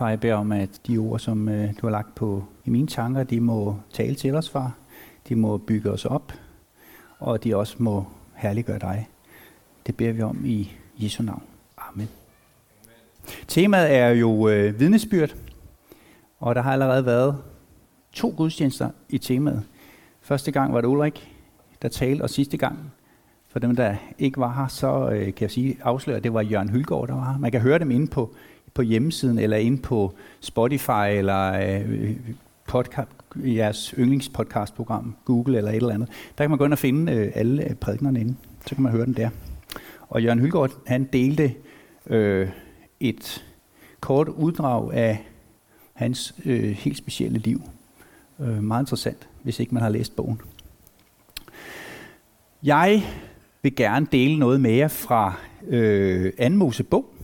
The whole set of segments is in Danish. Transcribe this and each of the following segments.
Far, jeg beder om, at de ord, som øh, du har lagt på i mine tanker, de må tale til os, far. De må bygge os op, og de også må herliggøre dig. Det beder vi om i Jesu navn. Amen. Temaet er jo øh, vidnesbyrd, og der har allerede været to gudstjenester i temaet. Første gang var det Ulrik, der talte, og sidste gang, for dem, der ikke var her, så øh, kan jeg sige, afsløre, at det var Jørgen Hylgaard, der var her. Man kan høre dem inde på, på hjemmesiden, eller ind på Spotify, eller øh, podcast, jeres yndlingspodcastprogram, Google eller et eller andet. Der kan man gå ind og finde øh, alle øh, prædiknerne inde. Så kan man høre dem der. Og Jørgen Hylgaard, han delte øh, et kort uddrag af hans øh, helt specielle liv. Øh, meget interessant, hvis ikke man har læst bogen. Jeg vil gerne dele noget mere fra øh, anden Mosebog,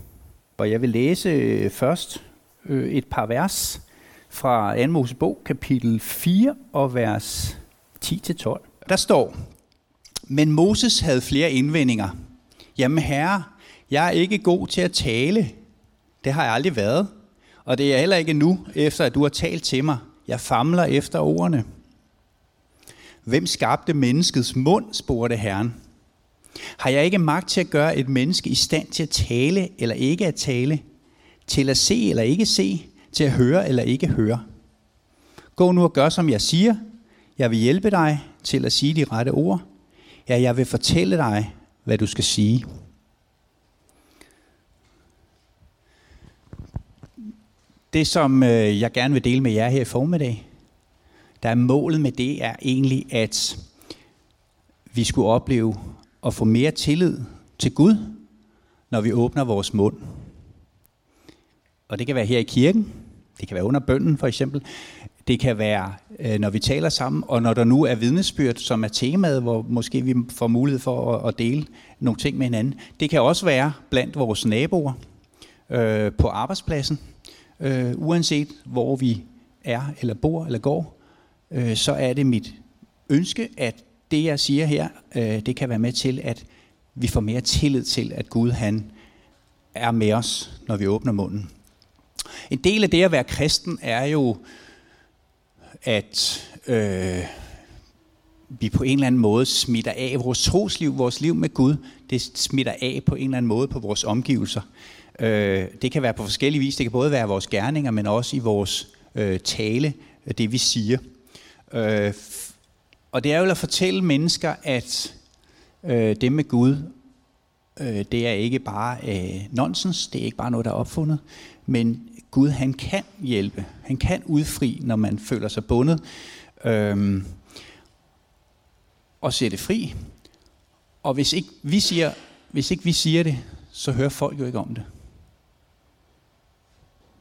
hvor jeg vil læse øh, først øh, et par vers fra anden Mosebog, kapitel 4 og vers 10-12. Der står, men Moses havde flere indvendinger. Jamen herre, jeg er ikke god til at tale. Det har jeg aldrig været. Og det er heller ikke nu, efter at du har talt til mig. Jeg famler efter ordene. Hvem skabte menneskets mund, spurgte Herren. Har jeg ikke magt til at gøre et menneske i stand til at tale eller ikke at tale? Til at se eller ikke se? Til at høre eller ikke høre? Gå nu og gør, som jeg siger. Jeg vil hjælpe dig til at sige de rette ord. Ja, jeg vil fortælle dig, hvad du skal sige. Det, som øh, jeg gerne vil dele med jer her i formiddag, der er målet med det, er egentlig, at vi skulle opleve at få mere tillid til Gud, når vi åbner vores mund. Og det kan være her i kirken, det kan være under bønden for eksempel, det kan være, øh, når vi taler sammen, og når der nu er vidnesbyrd, som er temaet, hvor måske vi får mulighed for at dele nogle ting med hinanden. Det kan også være blandt vores naboer øh, på arbejdspladsen, øh, uanset hvor vi er, eller bor, eller går, øh, så er det mit ønske, at det jeg siger her, øh, det kan være med til, at vi får mere tillid til, at Gud han er med os, når vi åbner munden. En del af det at være kristen er jo, at øh, vi på en eller anden måde smitter af vores trosliv, vores liv med Gud, det smitter af på en eller anden måde på vores omgivelser. Øh, det kan være på forskellige vis. Det kan både være vores gerninger, men også i vores øh, tale, øh, det vi siger. Øh, og det er jo at fortælle mennesker, at øh, det med Gud, øh, det er ikke bare øh, nonsens, det er ikke bare noget, der er opfundet, men Gud han kan hjælpe, han kan udfri, når man føler sig bundet, øh, og sætte fri. Og hvis ikke, vi siger, hvis ikke vi siger det, så hører folk jo ikke om det.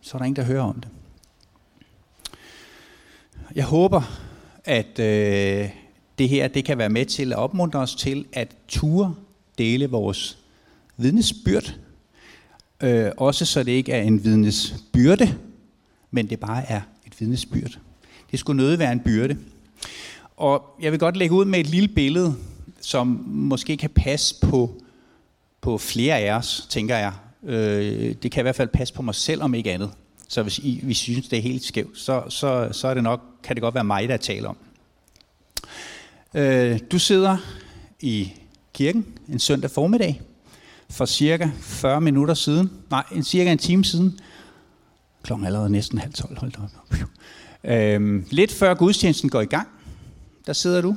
Så er der ingen, der hører om det. Jeg håber, at øh, det her det kan være med til at opmuntre os til at ture dele vores vidnesbyrd. Øh, også så det ikke er en vidnesbyrde, men det bare er et vidnesbyrd. Det skulle nødt være en byrde. Og jeg vil godt lægge ud med et lille billede, som måske kan passe på, på flere af os, tænker jeg. Øh, det kan i hvert fald passe på mig selv, om ikke andet. Så hvis I, hvis I synes, det er helt skævt, så, så, så er det nok, kan det godt være mig, der taler om. Øh, du sidder i kirken en søndag formiddag for cirka 40 minutter siden. Nej, en cirka en time siden. Klokken er allerede næsten halv tolv. Hold op. Øhm, lidt før gudstjenesten går i gang, der sidder du.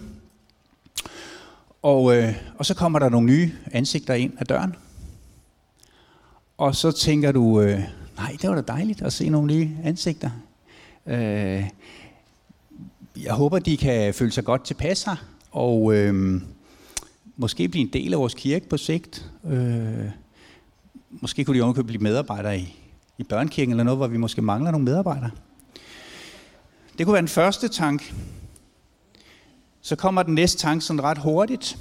Og, øh, og så kommer der nogle nye ansigter ind ad døren. Og så tænker du, øh, nej, det var da dejligt at se nogle nye ansigter. Øh, jeg håber, de kan føle sig godt tilpas her, og øh, måske blive en del af vores kirke på sigt. Øh, måske kunne de også blive medarbejdere i, i børnekirken, eller noget, hvor vi måske mangler nogle medarbejdere. Det kunne være den første tanke. Så kommer den næste tanke sådan ret hurtigt.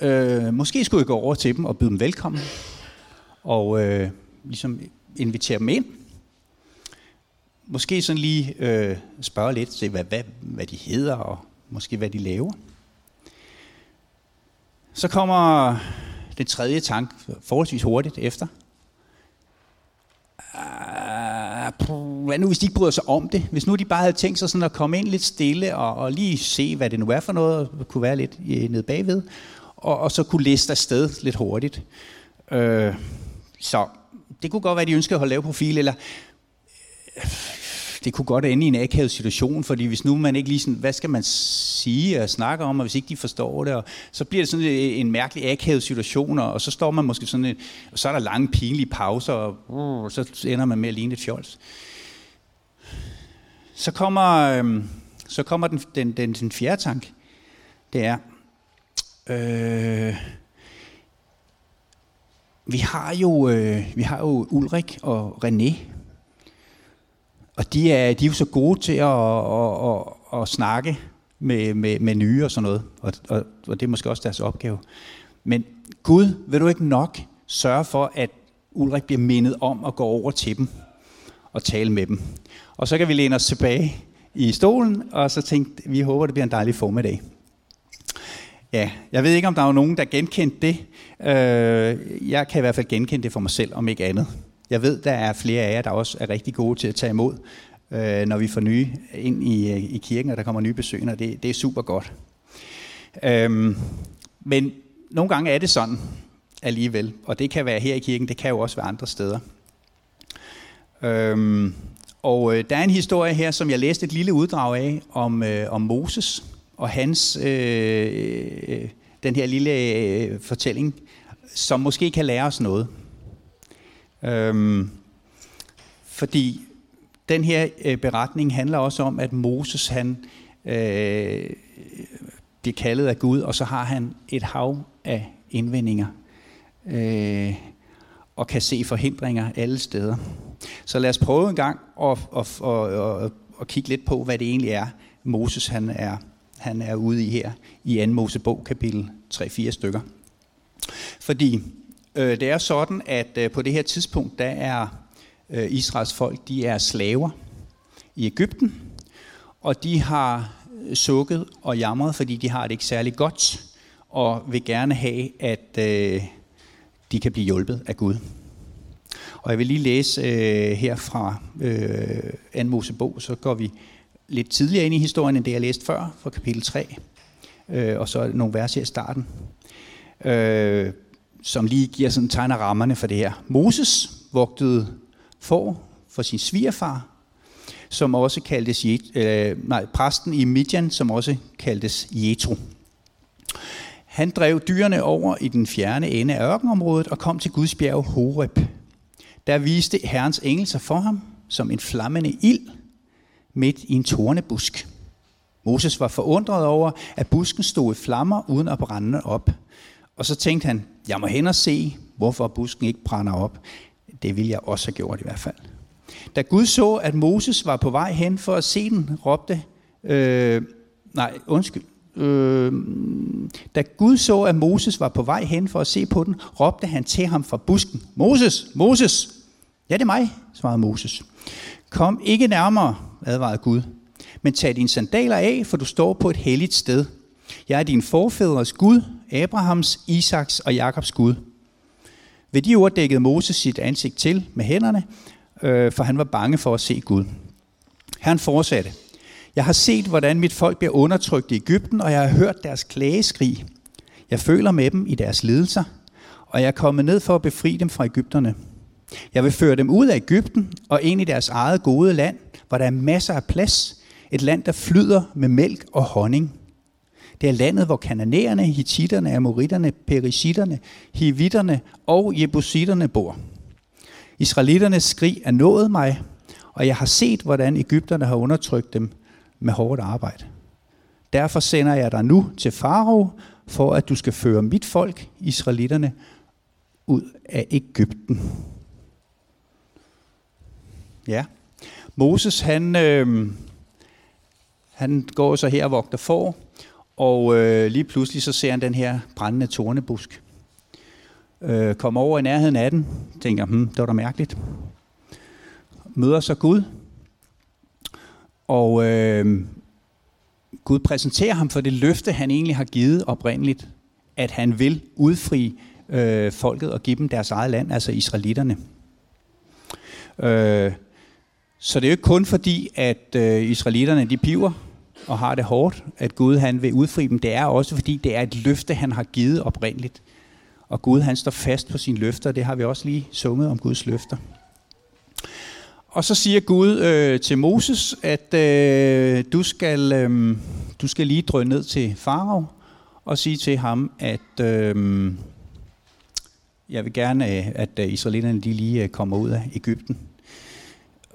Øh, måske skulle jeg gå over til dem og byde dem velkommen. Og øh, ligesom invitere dem ind måske sådan lige øh, spørge lidt til, hvad, hvad, hvad de hedder, og måske hvad de laver. Så kommer den tredje tank forholdsvis hurtigt efter. Ah, hvad nu hvis de ikke bryder sig om det? Hvis nu de bare havde tænkt sig sådan at komme ind lidt stille og, og lige se, hvad det nu er for noget, og kunne være lidt øh, nede bagved, og, og så kunne liste afsted lidt hurtigt. Øh, så det kunne godt være, at de ønskede at holde lav profil, eller det kunne godt ende i en akavet situation, fordi hvis nu man ikke lige sådan, hvad skal man sige og snakke om, og hvis ikke de forstår det, og så bliver det sådan en mærkelig akavet situation, og så står man måske sådan, en, og så er der lange pinlige pauser, og, og så ender man med at ligne et fjols. Så kommer, øhm, så kommer den, den, den, den fjerde tank. Det er, øh, vi har jo, øh, vi har jo Ulrik og René, og de er, de er jo så gode til at, at, at, at snakke med, med, med nye og sådan noget, og, og, og det er måske også deres opgave. Men Gud, vil du ikke nok sørge for, at Ulrik bliver mindet om at gå over til dem og tale med dem. Og så kan vi læne os tilbage i stolen, og så tænke, vi håber, det bliver en dejlig formiddag. Ja, jeg ved ikke, om der er nogen, der genkendte det. Øh, jeg kan i hvert fald genkende det for mig selv, om ikke andet. Jeg ved, der er flere af jer, der også er rigtig gode til at tage imod, øh, når vi får nye ind i, øh, i kirken, og der kommer nye besøgende, og det, det er super godt. Øhm, men nogle gange er det sådan alligevel, og det kan være her i kirken, det kan jo også være andre steder. Øhm, og øh, der er en historie her, som jeg læste et lille uddrag af, om, øh, om Moses og hans, øh, øh den her lille øh, fortælling, som måske kan lære os noget. Øhm, fordi den her øh, beretning handler også om, at Moses han øh, bliver kaldet af Gud, og så har han et hav af indvendinger. Øh, og kan se forhindringer alle steder. Så lad os prøve en gang at, at, at, at, at kigge lidt på, hvad det egentlig er, Moses han er, han er ude i her i 2. Mosebog, kapitel 3-4 stykker. Fordi Øh, det er sådan, at øh, på det her tidspunkt, der er øh, Israels folk, de er slaver i Ægypten, og de har sukket og jamret, fordi de har det ikke særlig godt, og vil gerne have, at de kan blive hjulpet af Gud. Og jeg vil lige læse øh, her fra øh, 2. Mosebog, så går vi lidt tidligere ind i historien, end det jeg læste før, fra kapitel 3, øh, og så nogle vers her i starten. Øh, som lige giver sådan tegner rammerne for det her. Moses vogtede for for sin svigerfar, som også kaldtes øh, nej, præsten i Midian, som også kaldtes Jetro. Han drev dyrene over i den fjerne ende af ørkenområdet og kom til Guds bjerg Horeb. Der viste Herrens engel sig for ham som en flammende ild midt i en tornebusk. Moses var forundret over, at busken stod i flammer uden at brænde op. Og så tænkte han, jeg må hen og se, hvorfor busken ikke brænder op. Det ville jeg også have gjort i hvert fald. Da Gud så, at Moses var på vej hen for at se den, råbte, øh, nej, undskyld, øh, da Gud så, at Moses var på vej hen for at se på den, råbte han til ham fra busken, Moses, Moses! Ja, det er mig, svarede Moses. Kom ikke nærmere, advarede Gud, men tag dine sandaler af, for du står på et helligt sted. Jeg er din forfædres Gud, Abrahams, Isaks og Jakobs Gud. Ved de ord dækkede Moses sit ansigt til med hænderne, øh, for han var bange for at se Gud. Herren fortsatte, jeg har set, hvordan mit folk bliver undertrykt i Ægypten, og jeg har hørt deres klageskrig. Jeg føler med dem i deres lidelser, og jeg er kommet ned for at befri dem fra Ægypterne. Jeg vil føre dem ud af Ægypten og ind i deres eget gode land, hvor der er masser af plads, et land, der flyder med mælk og honning. Det er landet, hvor kananæerne, hititterne, amoritterne, perisitterne, hivitterne og jebusitterne bor. Israelitternes skrig er nået mig, og jeg har set, hvordan Ægypterne har undertrykt dem med hårdt arbejde. Derfor sender jeg dig nu til Farao, for at du skal føre mit folk, israelitterne, ud af Ægypten. Ja, Moses han, øh, han går så her og vogter for, og øh, lige pludselig så ser han den her brændende tornebusk. Øh, kommer over i nærheden af den, tænker, hmm, det var da mærkeligt. Møder så Gud, og øh, Gud præsenterer ham for det løfte, han egentlig har givet oprindeligt, at han vil udfri øh, folket og give dem deres eget land, altså israelitterne. Øh, Så det er jo ikke kun fordi, at øh, israelitterne de piver og har det hårdt, at Gud han vil udfri dem. Det er også fordi, det er et løfte, han har givet oprindeligt. Og Gud han står fast på sine løfter, det har vi også lige sunget om Guds løfter. Og så siger Gud øh, til Moses, at øh, du, skal, øh, du skal lige drøne ned til Farao og sige til ham, at øh, jeg vil gerne, øh, at øh, israelitterne de lige øh, kommer ud af Ægypten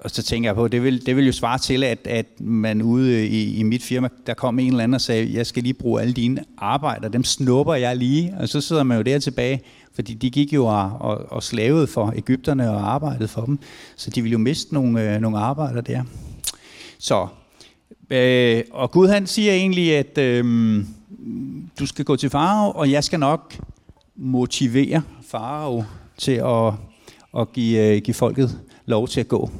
og så tænker jeg på, det vil, det vil jo svare til, at, at man ude i, i mit firma, der kom en eller anden og sagde, jeg skal lige bruge alle dine arbejder, dem snupper jeg lige, og så sidder man jo der tilbage, fordi de gik jo og, og, og slavede for Ægypterne og arbejdede for dem, så de ville jo miste nogle, øh, nogle arbejder der. Så, øh, og Gud han siger egentlig, at øh, du skal gå til Farao, og jeg skal nok motivere Farao til at, at give, øh, give folket lov til at gå.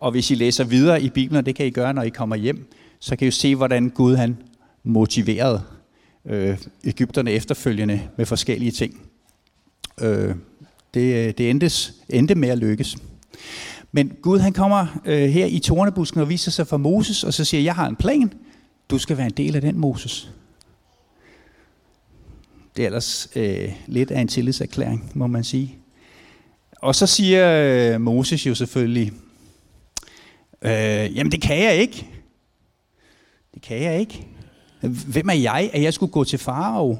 Og hvis I læser videre i Bibelen, og det kan I gøre, når I kommer hjem, så kan I se, hvordan Gud han motiverede øh, Ægypterne efterfølgende med forskellige ting. Øh, det øh, det endtes, endte med at lykkes. Men Gud han kommer øh, her i tornebusken og viser sig for Moses, og så siger, jeg har en plan. Du skal være en del af den, Moses. Det er ellers øh, lidt af en tillidserklæring, må man sige. Og så siger øh, Moses jo selvfølgelig, Øh, jamen det kan jeg ikke. Det kan jeg ikke. Hvem er jeg, at jeg skulle gå til farao?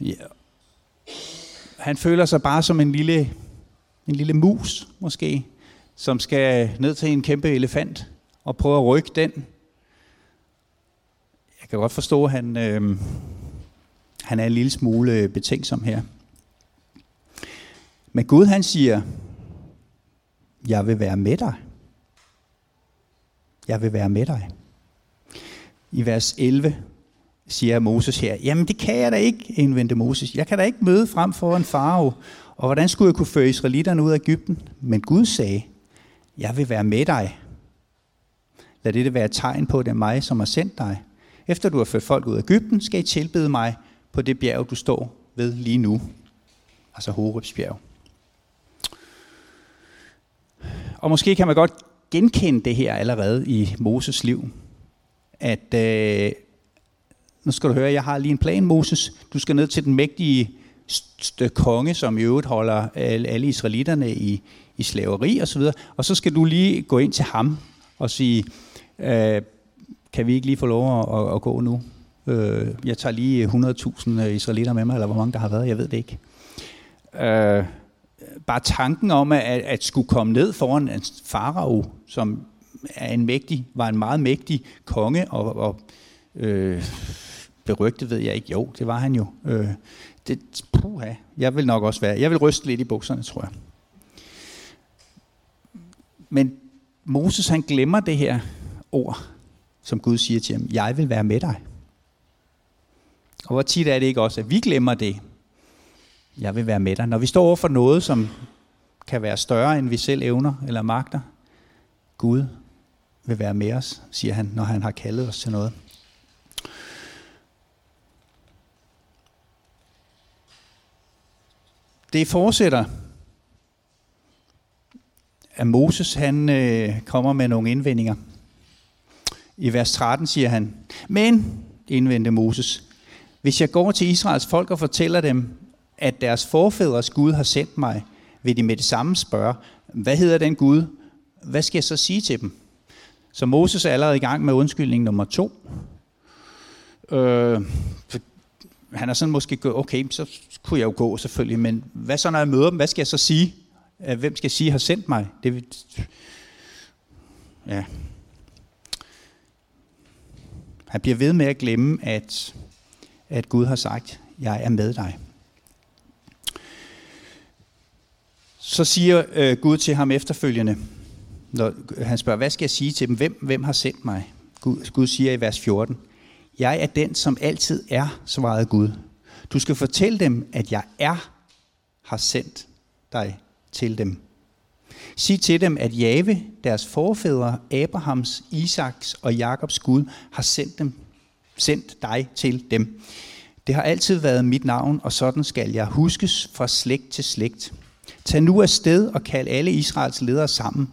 Ja. Han føler sig bare som en lille, en lille mus, måske, som skal ned til en kæmpe elefant og prøve at rykke den. Jeg kan godt forstå, at han, øh, han er en lille smule betænksom her. Men Gud han siger, jeg vil være med dig jeg vil være med dig. I vers 11 siger Moses her, jamen det kan jeg da ikke, indvendte Moses. Jeg kan da ikke møde frem for en farve. Og hvordan skulle jeg kunne føre israelitterne ud af Ægypten? Men Gud sagde, jeg vil være med dig. Lad dette være et tegn på, at det er mig, som har sendt dig. Efter du har ført folk ud af Ægypten, skal I tilbede mig på det bjerg, du står ved lige nu. Altså Horebs bjerg. Og måske kan man godt genkende det her allerede i Moses liv. At, øh, nu skal du høre, jeg har lige en plan, Moses. Du skal ned til den mægtige konge, som i øvrigt holder alle israelitterne i, i slaveri osv., og, og så skal du lige gå ind til ham og sige, øh, kan vi ikke lige få lov at, at, at gå nu? Øh, jeg tager lige 100.000 israelitter med mig, eller hvor mange der har været, jeg ved det ikke. Øh, bare tanken om at, at skulle komme ned foran en farao, som er en mægtig, var en meget mægtig konge, og, og øh, berygtet ved jeg ikke, jo, det var han jo. Øh, det, puha, jeg vil nok også være, jeg vil ryste lidt i bukserne, tror jeg. Men Moses han glemmer det her ord, som Gud siger til ham, jeg vil være med dig. Og hvor tit er det ikke også, at vi glemmer det, jeg vil være med dig. Når vi står over for noget, som kan være større, end vi selv evner eller magter, Gud vil være med os, siger han, når han har kaldet os til noget. Det fortsætter, at Moses han øh, kommer med nogle indvendinger. I vers 13 siger han, men, indvendte Moses, hvis jeg går til Israels folk og fortæller dem, at deres forfædres Gud har sendt mig, vil de med det samme spørge, hvad hedder den Gud? Hvad skal jeg så sige til dem? Så Moses er allerede i gang med undskyldning nummer to. Øh, han er sådan måske gået, okay, så kunne jeg jo gå selvfølgelig, men hvad så når jeg møder dem, hvad skal jeg så sige? Hvem skal jeg sige har sendt mig? Det, ja. Han bliver ved med at glemme, at, at Gud har sagt, jeg er med dig. Så siger øh, Gud til ham efterfølgende, når han spørger, hvad skal jeg sige til dem? Hvem, hvem har sendt mig? Gud, Gud siger i vers 14, jeg er den, som altid er, svarede Gud. Du skal fortælle dem, at jeg er, har sendt dig til dem. Sig til dem, at Jave, deres forfædre, Abrahams, Isaks og Jakobs Gud, har sendt, dem, sendt dig til dem. Det har altid været mit navn, og sådan skal jeg huskes fra slægt til slægt. Tag nu afsted og kald alle Israels ledere sammen.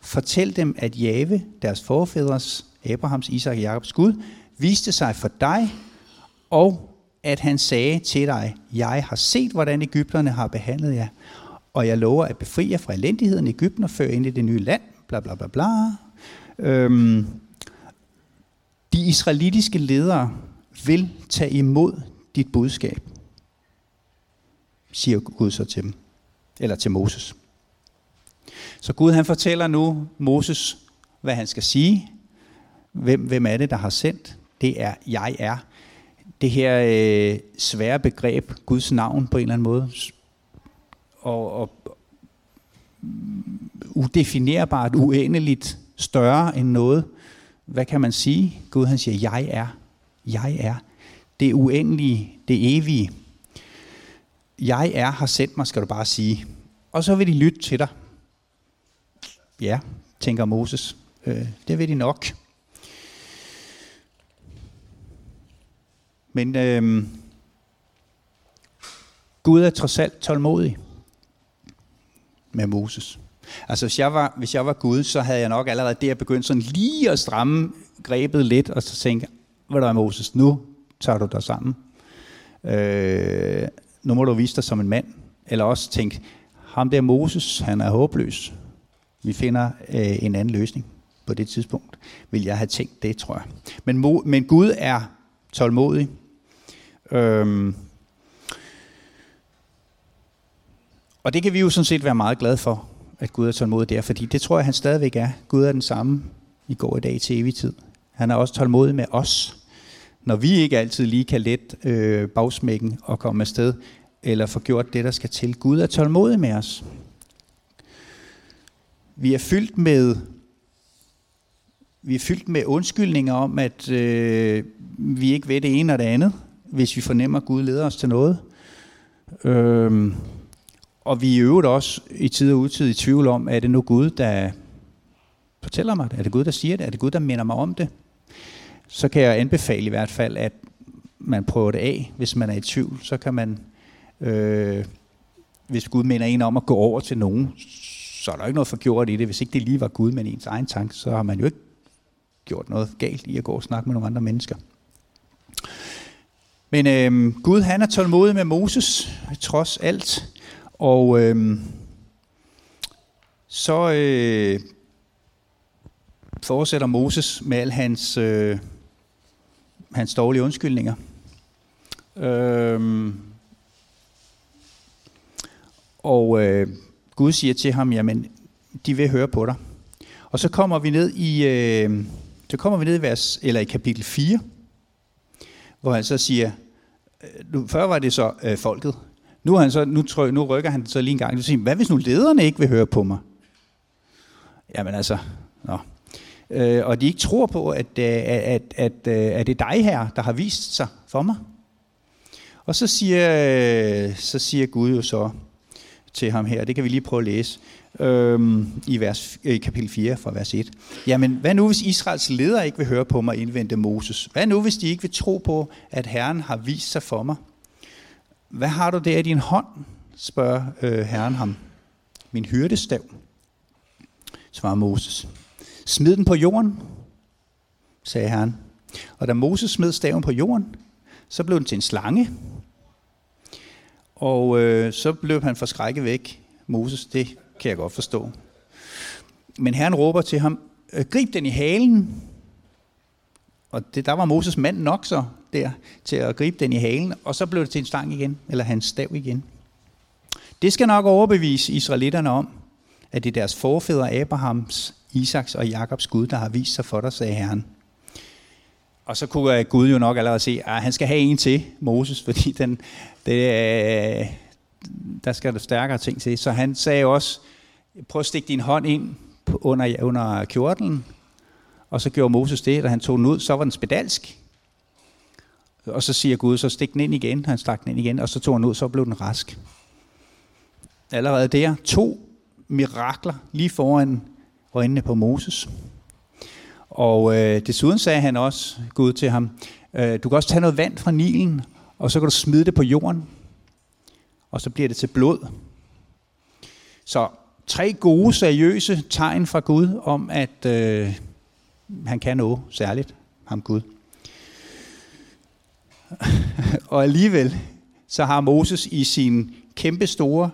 Fortæl dem, at Jave, deres forfædres, Abrahams, Isak og Jakobs Gud, viste sig for dig, og at han sagde til dig, jeg har set, hvordan Ægypterne har behandlet jer, og jeg lover at befri jer fra elendigheden i Ægypten og føre ind i det nye land, bla bla bla bla. Øhm, de israelitiske ledere vil tage imod dit budskab, siger Gud så til dem, eller til Moses. Så Gud han fortæller nu Moses, hvad han skal sige. Hvem, hvem er det, der har sendt? Det er, jeg er. Det her øh, svære begreb, Guds navn på en eller anden måde, og, og mm, udefinerbart, uendeligt større end noget. Hvad kan man sige? Gud han siger, jeg er. Jeg er. Det uendelige, det evige. Jeg er har sendt mig, skal du bare sige. Og så vil de lytte til dig. Ja, tænker Moses. Øh, det vil de nok. Men øh, Gud er trods alt tålmodig med Moses. Altså hvis jeg, var, hvis jeg var Gud, så havde jeg nok allerede der begyndt sådan lige at stramme grebet lidt, og så tænke, hvad der er Moses, nu tager du dig sammen. Øh, nu må du vise dig som en mand. Eller også tænke, ham der Moses, han er håbløs. Vi finder øh, en anden løsning på det tidspunkt. Vil jeg have tænkt det, tror jeg. Men, Mo- men Gud er tålmodig. Øhm, og det kan vi jo sådan set være meget glade for, at Gud er tålmodig der, fordi det tror jeg, han stadigvæk er. Gud er den samme i går i dag til evig tid. Han er også tålmodig med os. Når vi ikke altid lige kan let øh, bagsmækken og komme afsted, eller få gjort det, der skal til. Gud er tålmodig med os. Vi er fyldt med vi er fyldt med undskyldninger om, at øh, vi ikke ved det ene og det andet, hvis vi fornemmer, at Gud leder os til noget. Øhm, og vi er i øvrigt også i tid og udtid i tvivl om, er det nu Gud, der fortæller mig det? Er det Gud, der siger det? Er det Gud, der minder mig om det? Så kan jeg anbefale i hvert fald, at man prøver det af, hvis man er i tvivl. Så kan man, øh, hvis Gud minder en om at gå over til nogen, så er der ikke noget forgjort i det. Hvis ikke det lige var Gud, men ens egen tanke, så har man jo ikke gjort noget galt i at gå og snakke med nogle andre mennesker. Men øh, Gud han er tålmodig med Moses, trods alt. Og øh, så øh, fortsætter Moses med al hans, øh, hans dårlige undskyldninger. Øh, og øh, Gud siger til ham, jamen, de vil høre på dig. Og så kommer vi ned i, øh, så kommer vi ned i, vers, eller i kapitel 4, hvor han så siger, øh, nu, før var det så øh, folket, nu, han så, nu, tryk, nu rykker han så lige en gang, og siger, hvad hvis nu lederne ikke vil høre på mig? Jamen altså, nå. Øh, og de ikke tror på, at, øh, at, at, at, øh, at det er dig her, der har vist sig for mig. Og så siger, så siger Gud jo så til ham her, det kan vi lige prøve at læse øhm, i, vers, i kapitel 4 fra vers 1. Jamen, hvad nu hvis Israels ledere ikke vil høre på mig, indvendte Moses? Hvad nu hvis de ikke vil tro på, at Herren har vist sig for mig? Hvad har du der i din hånd? spørger øh, Herren ham. Min hyrdestav, svarer Moses. Smid den på jorden, sagde Herren. Og da Moses smed staven på jorden, så blev den til en slange. Og øh, så blev han forskrækket væk. Moses, det kan jeg godt forstå. Men Herren råber til ham, øh, grib den i halen. Og det, der var Moses mand nok så der til at gribe den i halen, og så blev det til en stang igen, eller hans stav igen. Det skal nok overbevise israelitterne om, at det er deres forfædre Abrahams, Isaks og Jakobs Gud, der har vist sig for dig, sagde Herren. Og så kunne øh, Gud jo nok allerede se, at han skal have en til, Moses, fordi den, det, øh, der skal der stærkere ting til. Så han sagde også, prøv at stikke din hånd ind under, under kjortelen, og så gjorde Moses det, da han tog den ud, så var den spedalsk. Og så siger Gud, så stik den ind igen. Han stak den ind igen, og så tog han ud, så blev den rask. Allerede der, to mirakler lige foran øjnene på Moses. Og øh, desuden sagde han også, Gud til ham, øh, du kan også tage noget vand fra Nilen, og så kan du smide det på jorden, og så bliver det til blod. Så tre gode, seriøse tegn fra Gud om, at øh, han kan noget særligt, ham Gud. og alligevel, så har Moses i sin kæmpe store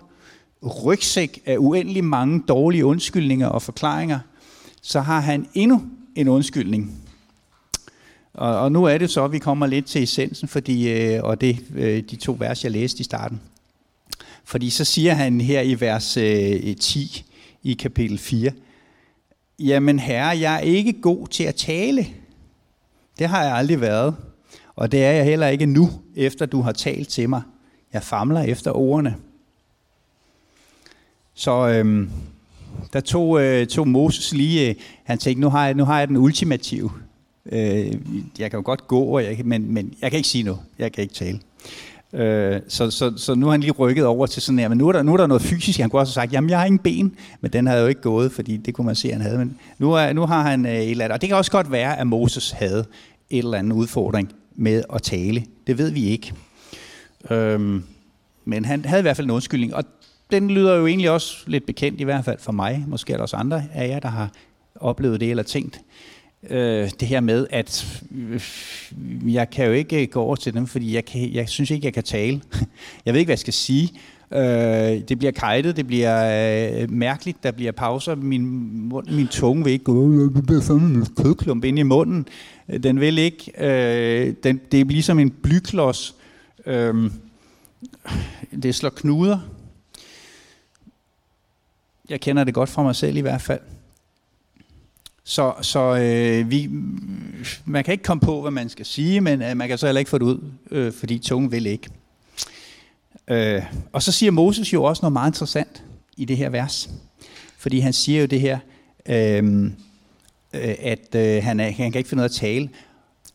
rygsæk af uendelig mange dårlige undskyldninger og forklaringer, så har han endnu en undskyldning. Og, og nu er det så, at vi kommer lidt til essensen, fordi, øh, og det øh, de to vers, jeg læste i starten. Fordi så siger han her i vers øh, 10 i kapitel 4, Jamen herre, jeg er ikke god til at tale. Det har jeg aldrig været. Og det er jeg heller ikke nu, efter du har talt til mig. Jeg famler efter ordene. Så øhm, der tog, øh, tog Moses lige, øh, han tænkte, nu har jeg, nu har jeg den ultimative. Øh, jeg kan jo godt gå, og jeg, men, men jeg kan ikke sige noget. Jeg kan ikke tale. Øh, så, så, så nu har han lige rykket over til sådan her, men nu er der, nu er der noget fysisk. Han kunne også have sagt, jamen jeg har ingen ben, men den havde jo ikke gået, fordi det kunne man se, han havde. Men nu, er, nu har han øh, et eller andet, og det kan også godt være, at Moses havde et eller andet udfordring med at tale. Det ved vi ikke. Øhm, men han havde i hvert fald en undskyldning, og den lyder jo egentlig også lidt bekendt, i hvert fald for mig. Måske er der også andre af jer, der har oplevet det eller tænkt øh, det her med, at øh, jeg kan jo ikke øh, gå over til dem, fordi jeg, kan, jeg synes ikke, jeg kan tale. jeg ved ikke, hvad jeg skal sige. Øh, det bliver kajtet, det bliver øh, mærkeligt, der bliver pauser, min, mund, min tunge vil ikke gå, øh, det bliver sådan en kødklump ind i munden. Øh, den vil ikke, øh, den, det er ligesom en blyklods. Øh, det slår knuder. Jeg kender det godt fra mig selv i hvert fald. Så, så øh, vi, man kan ikke komme på, hvad man skal sige, men øh, man kan så heller ikke få det ud, øh, fordi tungen vil ikke. Øh, og så siger Moses jo også noget meget interessant i det her vers. Fordi han siger jo det her, øh, øh at øh, han, er, han kan ikke finde noget at tale.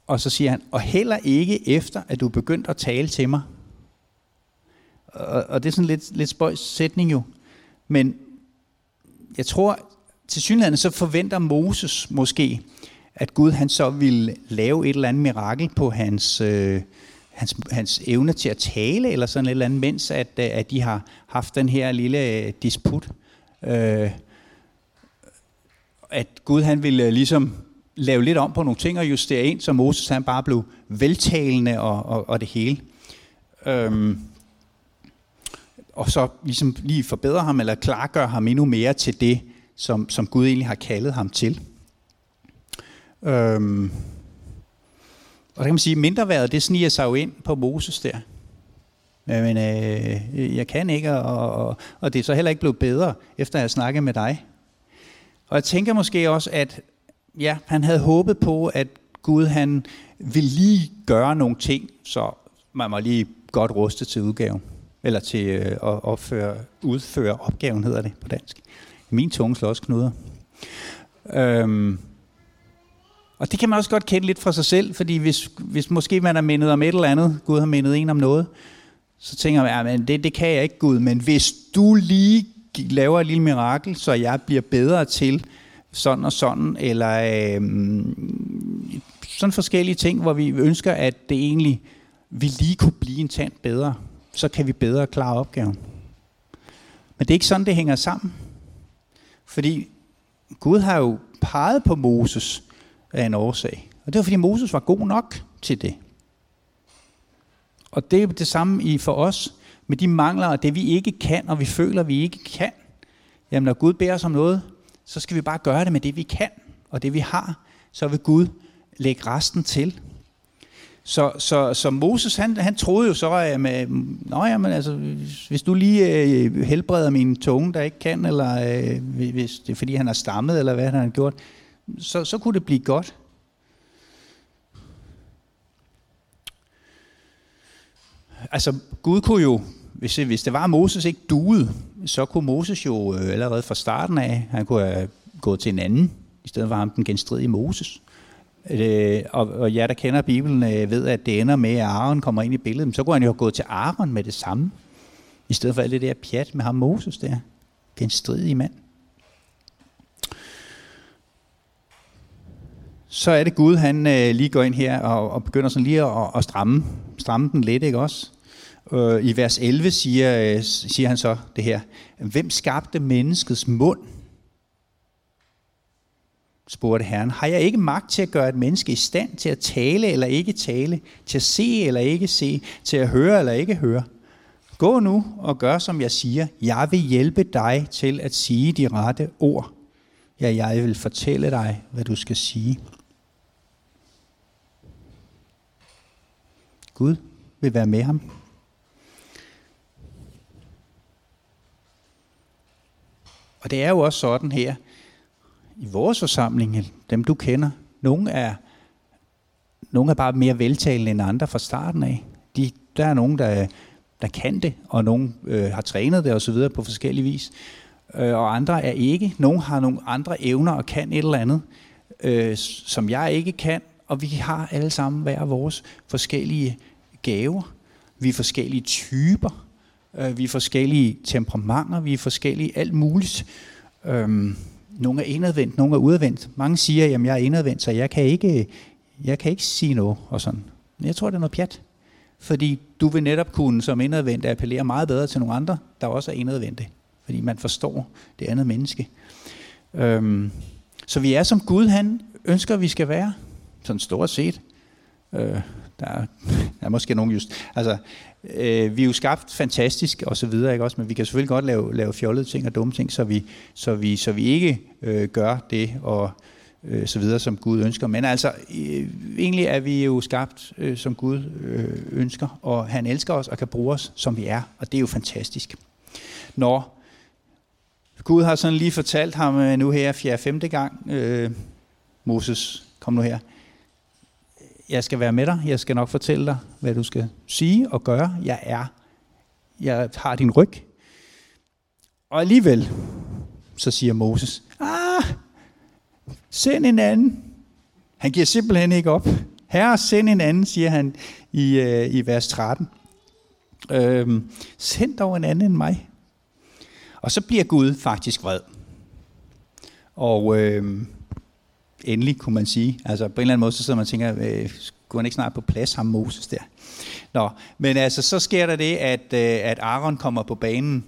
Og så siger han, og heller ikke efter, at du er begyndt at tale til mig. Og, og det er sådan lidt, lidt spøjs sætning jo. Men jeg tror, til synligheden så forventer Moses måske, at Gud han så ville lave et eller andet mirakel på hans, øh, hans, hans evne til at tale, eller sådan et eller andet, mens at, øh, at de har haft den her lille øh, disput. Øh, at Gud han ville øh, ligesom lave lidt om på nogle ting og justere ind, så Moses han bare blev veltalende og, og, og det hele. Øhm, og så ligesom lige forbedre ham, eller klargøre ham endnu mere til det, som, som Gud egentlig har kaldet ham til. Øhm, og der kan man sige, at mindreværet, det sniger sig jo ind på Moses der. Men øh, jeg kan ikke, og, og, og det er så heller ikke blevet bedre, efter jeg har snakket med dig. Og jeg tænker måske også, at ja, han havde håbet på, at Gud han ville lige gøre nogle ting, så man var lige godt rustet til udgaven. Eller til øh, at opføre, udføre opgaven, hedder det på dansk. Min tunge slår også knuder. Øhm, og det kan man også godt kende lidt fra sig selv, fordi hvis, hvis måske man er mindet om et eller andet, Gud har mindet en om noget, så tænker man, ja, det, det kan jeg ikke, Gud, men hvis du lige laver et lille mirakel, så jeg bliver bedre til sådan og sådan, eller øhm, sådan forskellige ting, hvor vi ønsker, at det egentlig vi lige kunne blive en tand bedre, så kan vi bedre klare opgaven. Men det er ikke sådan, det hænger sammen. Fordi Gud har jo peget på Moses af en årsag. Og det var fordi Moses var god nok til det. Og det er det samme i for os med de mangler og det vi ikke kan, og vi føler, vi ikke kan. Jamen når Gud beder os om noget, så skal vi bare gøre det med det vi kan, og det vi har. Så vil Gud lægge resten til. Så, så, så Moses, han, han troede jo så, at med, øh, Nå, jamen, altså, hvis du lige øh, helbreder min tunge, der ikke kan, eller øh, hvis det er fordi, han har stammet, eller hvad han har gjort, så, så kunne det blive godt. Altså, Gud kunne jo, hvis, hvis det var, Moses ikke duede, så kunne Moses jo øh, allerede fra starten af, han kunne have gået til en anden, i stedet for ham den genstridige Moses. Øh, og, og jer, der kender Bibelen, øh, ved, at det ender med, at Aaron kommer ind i billedet. Så kunne han jo have gået til Aaron med det samme, i stedet for alt det der pjat med ham Moses der. Det er en stridig mand. Så er det Gud, han øh, lige går ind her og, og begynder sådan lige at, at stramme, stramme den lidt, ikke også? Øh, I vers 11 siger, øh, siger han så det her. Hvem skabte menneskets mund? Spurgte Herren. Har jeg ikke magt til at gøre et menneske i stand til at tale eller ikke tale, til at se eller ikke se, til at høre eller ikke høre? Gå nu og gør, som jeg siger. Jeg vil hjælpe dig til at sige de rette ord. Ja, jeg vil fortælle dig, hvad du skal sige. Gud vil være med ham. Og det er jo også sådan her, i vores forsamling, dem du kender, nogle er, nogle er bare mere veltalende end andre fra starten af. De, der er nogen, der, der kan det, og nogen øh, har trænet det osv. på forskellige vis. Øh, og andre er ikke. Nogle har nogle andre evner og kan et eller andet, øh, som jeg ikke kan. Og vi har alle sammen hver vores forskellige gaver. Vi er forskellige typer. Øh, vi er forskellige temperamenter. Vi er forskellige alt muligt. Øh, nogle er indadvendt, nogle er udadvendt. Mange siger, at jeg er indadvendt, så jeg kan ikke, jeg kan ikke sige noget og sådan. Men jeg tror, det er noget pjat. Fordi du vil netop kunne som indadvendt appellere meget bedre til nogle andre, der også er indadvendte. Fordi man forstår det andet menneske. Øhm, så vi er som Gud, han ønsker, vi skal være. Sådan stort set. Øh, der, er, Ja, er måske nogen just... Altså, øh, vi er jo skabt fantastisk og så videre, ikke også? Men vi kan selvfølgelig godt lave, lave fjollede ting og dumme ting, så vi, så vi, så vi ikke øh, gør det og øh, så videre, som Gud ønsker. Men altså, øh, egentlig er vi jo skabt, øh, som Gud øh, ønsker, og han elsker os og kan bruge os, som vi er, og det er jo fantastisk. Når Gud har sådan lige fortalt ham øh, nu her fjerde femte gang, øh, Moses, kom nu her, jeg skal være med dig, jeg skal nok fortælle dig, hvad du skal sige og gøre. Jeg er, jeg har din ryg. Og alligevel, så siger Moses, ah, send en anden. Han giver simpelthen ikke op. Herre, send en anden, siger han i, øh, i vers 13. Øhm, send dog en anden end mig. Og så bliver Gud faktisk vred. Og øh, endelig, kunne man sige. Altså på en eller anden måde, så sidder man og tænker, øh, skulle han ikke snart på plads, ham Moses der? Nå, men altså, så sker der det, at, øh, at Aaron kommer på banen,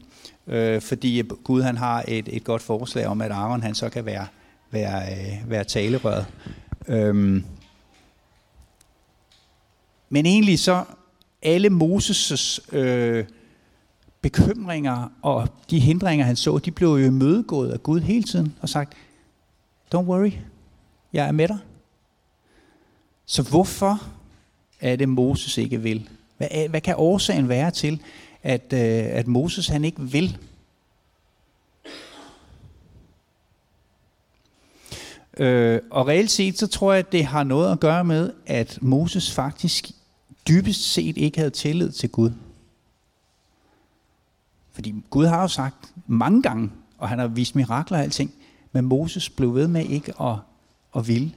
øh, fordi Gud han har et, et godt forslag om, at Aaron han så kan være, være, øh, være talerøret. Øhm, men egentlig så, alle Moses' øh, bekymringer og de hindringer, han så, de blev jo imødegået af Gud hele tiden og sagt, don't worry, jeg er med dig. Så hvorfor er det, Moses ikke vil? Hvad, er, hvad kan årsagen være til, at, øh, at Moses han ikke vil? Øh, og reelt set, så tror jeg, at det har noget at gøre med, at Moses faktisk dybest set ikke havde tillid til Gud. Fordi Gud har jo sagt mange gange, og han har vist mirakler og alting, men Moses blev ved med ikke at og ville.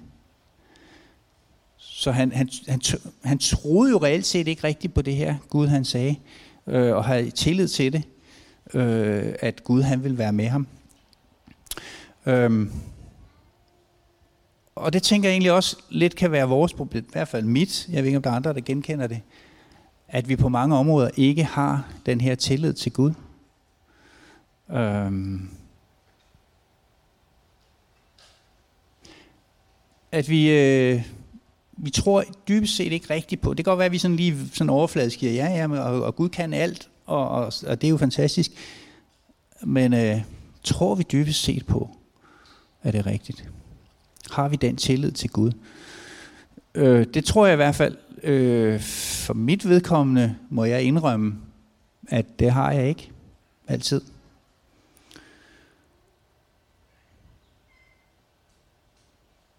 Så han, han, han, han troede jo reelt set ikke rigtigt på det her, Gud han sagde, øh, og havde tillid til det, øh, at Gud han ville være med ham. Øhm, og det tænker jeg egentlig også lidt kan være vores problem, i hvert fald mit, jeg ved ikke om der er andre, der genkender det, at vi på mange områder ikke har den her tillid til Gud. Øhm, at vi, øh, vi tror dybest set ikke rigtigt på. Det kan godt være, at vi sådan lige sådan overfladisk siger, ja, ja, og, og Gud kan alt, og, og, og det er jo fantastisk. Men øh, tror vi dybest set på, at det er rigtigt? Har vi den tillid til Gud? Øh, det tror jeg i hvert fald, øh, for mit vedkommende må jeg indrømme, at det har jeg ikke altid.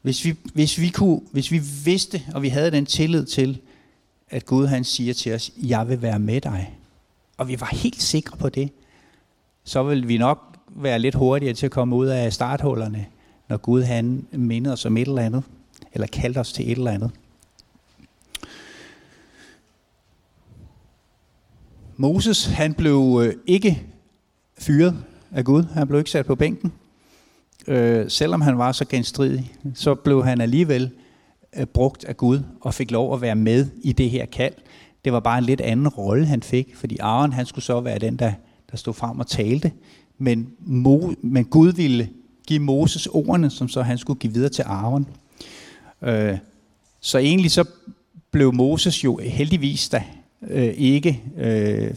Hvis vi, hvis vi, kunne, hvis vi vidste, og vi havde den tillid til, at Gud han siger til os, jeg vil være med dig, og vi var helt sikre på det, så ville vi nok være lidt hurtigere til at komme ud af starthullerne, når Gud han mindede os om et eller andet, eller kaldte os til et eller andet. Moses, han blev øh, ikke fyret af Gud. Han blev ikke sat på bænken øh, selvom han var så genstridig, så blev han alligevel øh, brugt af Gud og fik lov at være med i det her kald Det var bare en lidt anden rolle, han fik, fordi Aaron han skulle så være den, der, der stod frem og talte. Men, Mo, men Gud ville give Moses ordene, som så han skulle give videre til Aaron. Øh, så egentlig så blev Moses jo heldigvis da øh, ikke øh,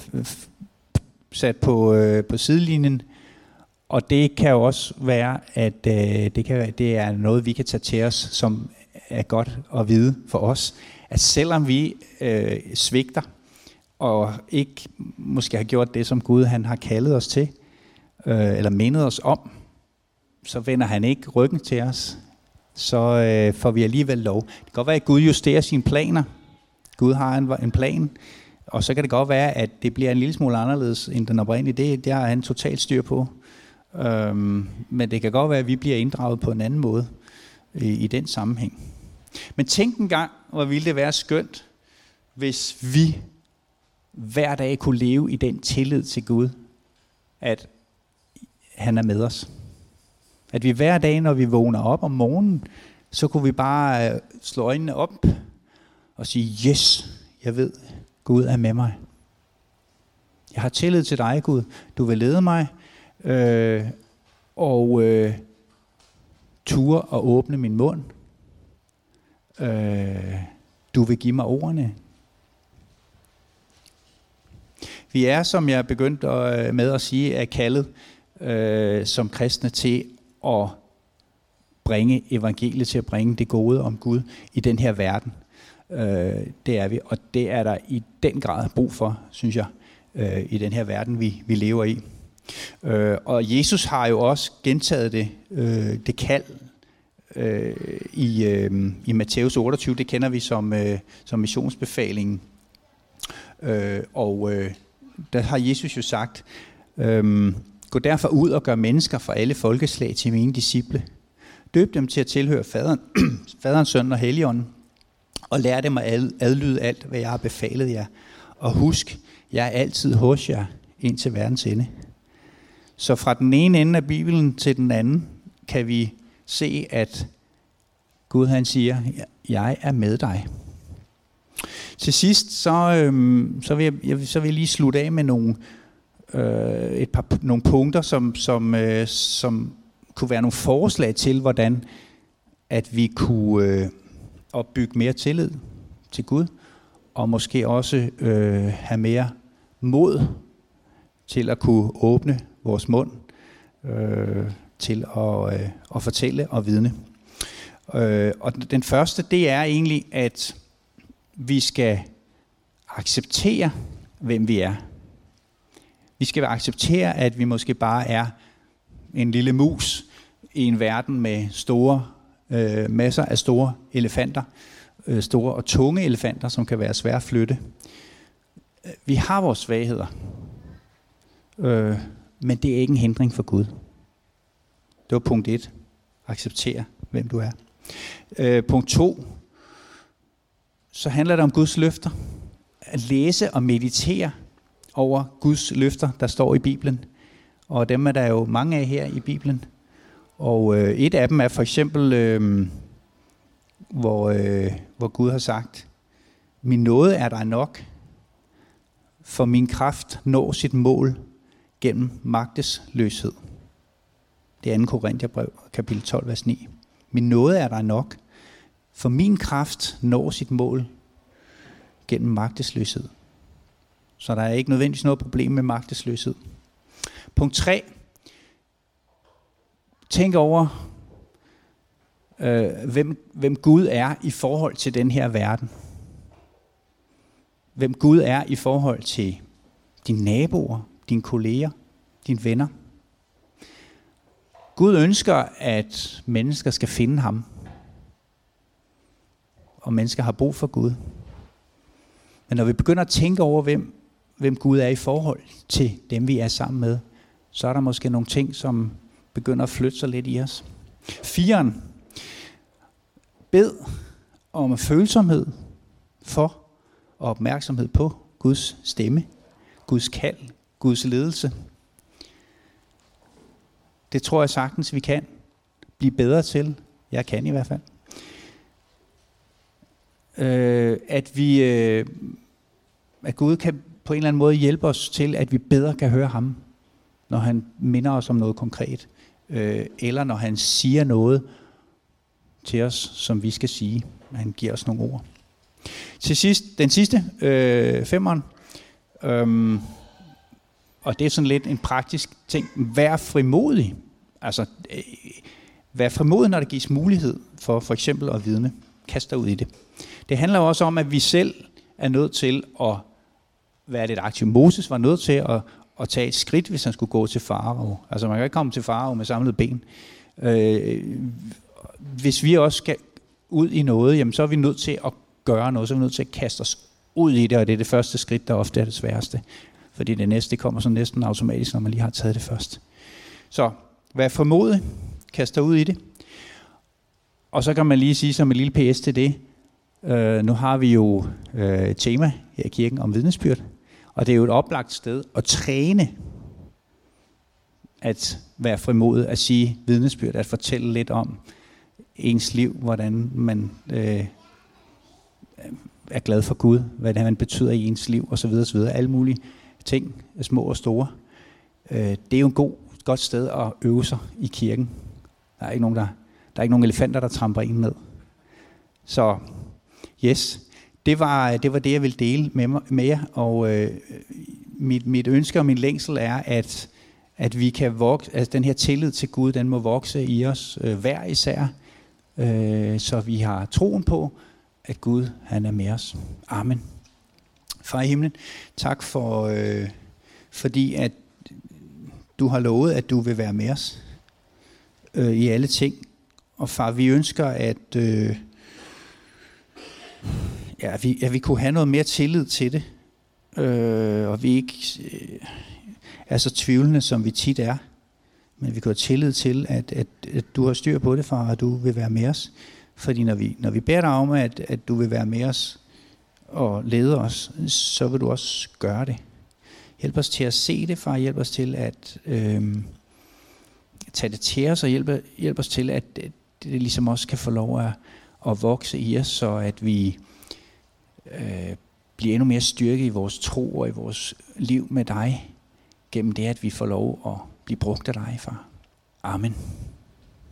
sat på, øh, på sidelinjen, og det kan jo også være, at øh, det, kan, det er noget, vi kan tage til os, som er godt at vide for os, at selvom vi øh, svigter, og ikke måske har gjort det, som Gud han har kaldet os til, øh, eller mindet os om, så vender han ikke ryggen til os. Så øh, får vi alligevel lov. Det kan godt være, at Gud justerer sine planer. Gud har en, en plan, og så kan det godt være, at det bliver en lille smule anderledes end den oprindelige. Det, det har han totalt styr på. Øhm, men det kan godt være, at vi bliver inddraget på en anden måde i, i den sammenhæng. Men tænk en gang, hvor ville det være skønt, hvis vi hver dag kunne leve i den tillid til Gud, at han er med os. At vi hver dag, når vi vågner op om morgenen, så kunne vi bare øh, slå øjnene op og sige, yes, jeg ved, Gud er med mig. Jeg har tillid til dig, Gud. Du vil lede mig, øh, og øh, ture og åbne min mund. Øh, du vil give mig ordene. Vi er, som jeg begyndte at, øh, med at sige, er kaldet øh, som kristne til at bringe evangeliet, til at bringe det gode om Gud i den her verden. Øh, det er vi, og det er der i den grad brug for, synes jeg, øh, i den her verden, vi, vi lever i. Øh, og Jesus har jo også gentaget det, øh, det kald øh, i, øh, i Matthæus 28, det kender vi som, øh, som missionsbefalingen. Øh, og øh, der har Jesus jo sagt, øh, gå derfor ud og gør mennesker fra alle folkeslag til mine disciple. Døb dem til at tilhøre faderen, faderen, søn og helligånden, og lær dem at adlyde alt, hvad jeg har befalet jer. Og husk, jeg er altid hos jer indtil verdens ende. Så fra den ene ende af Bibelen til den anden kan vi se, at Gud han siger, jeg er med dig. Til sidst, så, øhm, så, vil jeg, så vil jeg lige slutte af med nogle, øh, et par, nogle punkter, som, som, øh, som kunne være nogle forslag til, hvordan at vi kunne øh, opbygge mere tillid til Gud, og måske også øh, have mere mod til at kunne åbne vores mund øh, til at, øh, at fortælle og vidne. Øh, og den første, det er egentlig, at vi skal acceptere, hvem vi er. Vi skal acceptere, at vi måske bare er en lille mus i en verden med store øh, masser af store elefanter, øh, store og tunge elefanter, som kan være svære at flytte. Vi har vores svagheder. Øh, men det er ikke en hindring for Gud. Det var punkt 1. Acceptere, hvem du er. Øh, punkt 2. Så handler det om Guds løfter. At læse og meditere over Guds løfter, der står i Bibelen. Og dem er der jo mange af her i Bibelen. Og øh, et af dem er for eksempel, øh, hvor, øh, hvor Gud har sagt, min nåde er der nok, for min kraft når sit mål gennem magtesløshed. Det er 2. Korintherbrev, kapitel 12, vers 9. Min nåde er der nok, for min kraft når sit mål gennem magtesløshed. Så der er ikke nødvendigvis noget problem med magtesløshed. Punkt 3. Tænk over, øh, hvem, hvem Gud er i forhold til den her verden. Hvem Gud er i forhold til dine naboer, dine kolleger, dine venner. Gud ønsker, at mennesker skal finde ham. Og mennesker har brug for Gud. Men når vi begynder at tænke over, hvem, hvem Gud er i forhold til dem, vi er sammen med, så er der måske nogle ting, som begynder at flytte sig lidt i os. Firen. Bed om følsomhed for og opmærksomhed på Guds stemme, Guds kald, Guds ledelse. Det tror jeg sagtens, vi kan blive bedre til. Jeg kan i hvert fald. Øh, at vi øh, at Gud kan på en eller anden måde hjælpe os til, at vi bedre kan høre ham, når han minder os om noget konkret, øh, eller når han siger noget til os, som vi skal sige. Han giver os nogle ord. Til sidst, den sidste, øh, femmeren, Øh, og det er sådan lidt en praktisk ting. Vær frimodig. Altså, øh, vær frimodig, når der gives mulighed for for eksempel at vidne. Kast dig ud i det. Det handler også om, at vi selv er nødt til at være lidt aktiv. Moses var nødt til at, at tage et skridt, hvis han skulle gå til farao. Altså man kan ikke komme til farao med samlede ben. Øh, hvis vi også skal ud i noget, jamen så er vi nødt til at gøre noget, så er vi nødt til at kaste os ud i det, og det er det første skridt, der ofte er det sværeste. Fordi det næste kommer så næsten automatisk, når man lige har taget det først. Så vær formodet, kast dig ud i det. Og så kan man lige sige som en lille PS til det, øh, nu har vi jo øh, et tema her i kirken om vidnesbyrd, og det er jo et oplagt sted at træne at være frimodet, at sige vidnesbyrd, at fortælle lidt om ens liv, hvordan man øh, er glad for Gud, hvad det er, man betyder i ens liv, osv. osv. Alle mulige ting, små og store. Øh, det er jo en god, godt sted at øve sig i kirken. Der er ikke nogen, der, der er ikke nogen elefanter, der tramper en ned. Så yes, det var det, var det jeg ville dele med, med jer, og øh, mit, mit ønske og min længsel er, at, at vi kan vokse, altså den her tillid til Gud, den må vokse i os øh, hver især, øh, så vi har troen på, at Gud han er med os. Amen. Far i himlen, tak for, øh, fordi at du har lovet, at du vil være med os øh, i alle ting. Og far, vi ønsker, at, øh, ja, vi, at vi kunne have noget mere tillid til det. Øh, og vi ikke øh, er så tvivlende, som vi tit er. Men vi kan have tillid til, at, at, at du har styr på det, far, og du vil være med os. Fordi når vi, når vi beder dig om, at, at du vil være med os og lede os, så vil du også gøre det. Hjælp os til at se det, far. Hjælp os til at øh, tage det til os, og hjælp, hjælp os til, at det, det ligesom også kan få lov at, at vokse i os, så at vi øh, bliver endnu mere styrke i vores tro og i vores liv med dig, gennem det, at vi får lov at blive brugt af dig, far. Amen.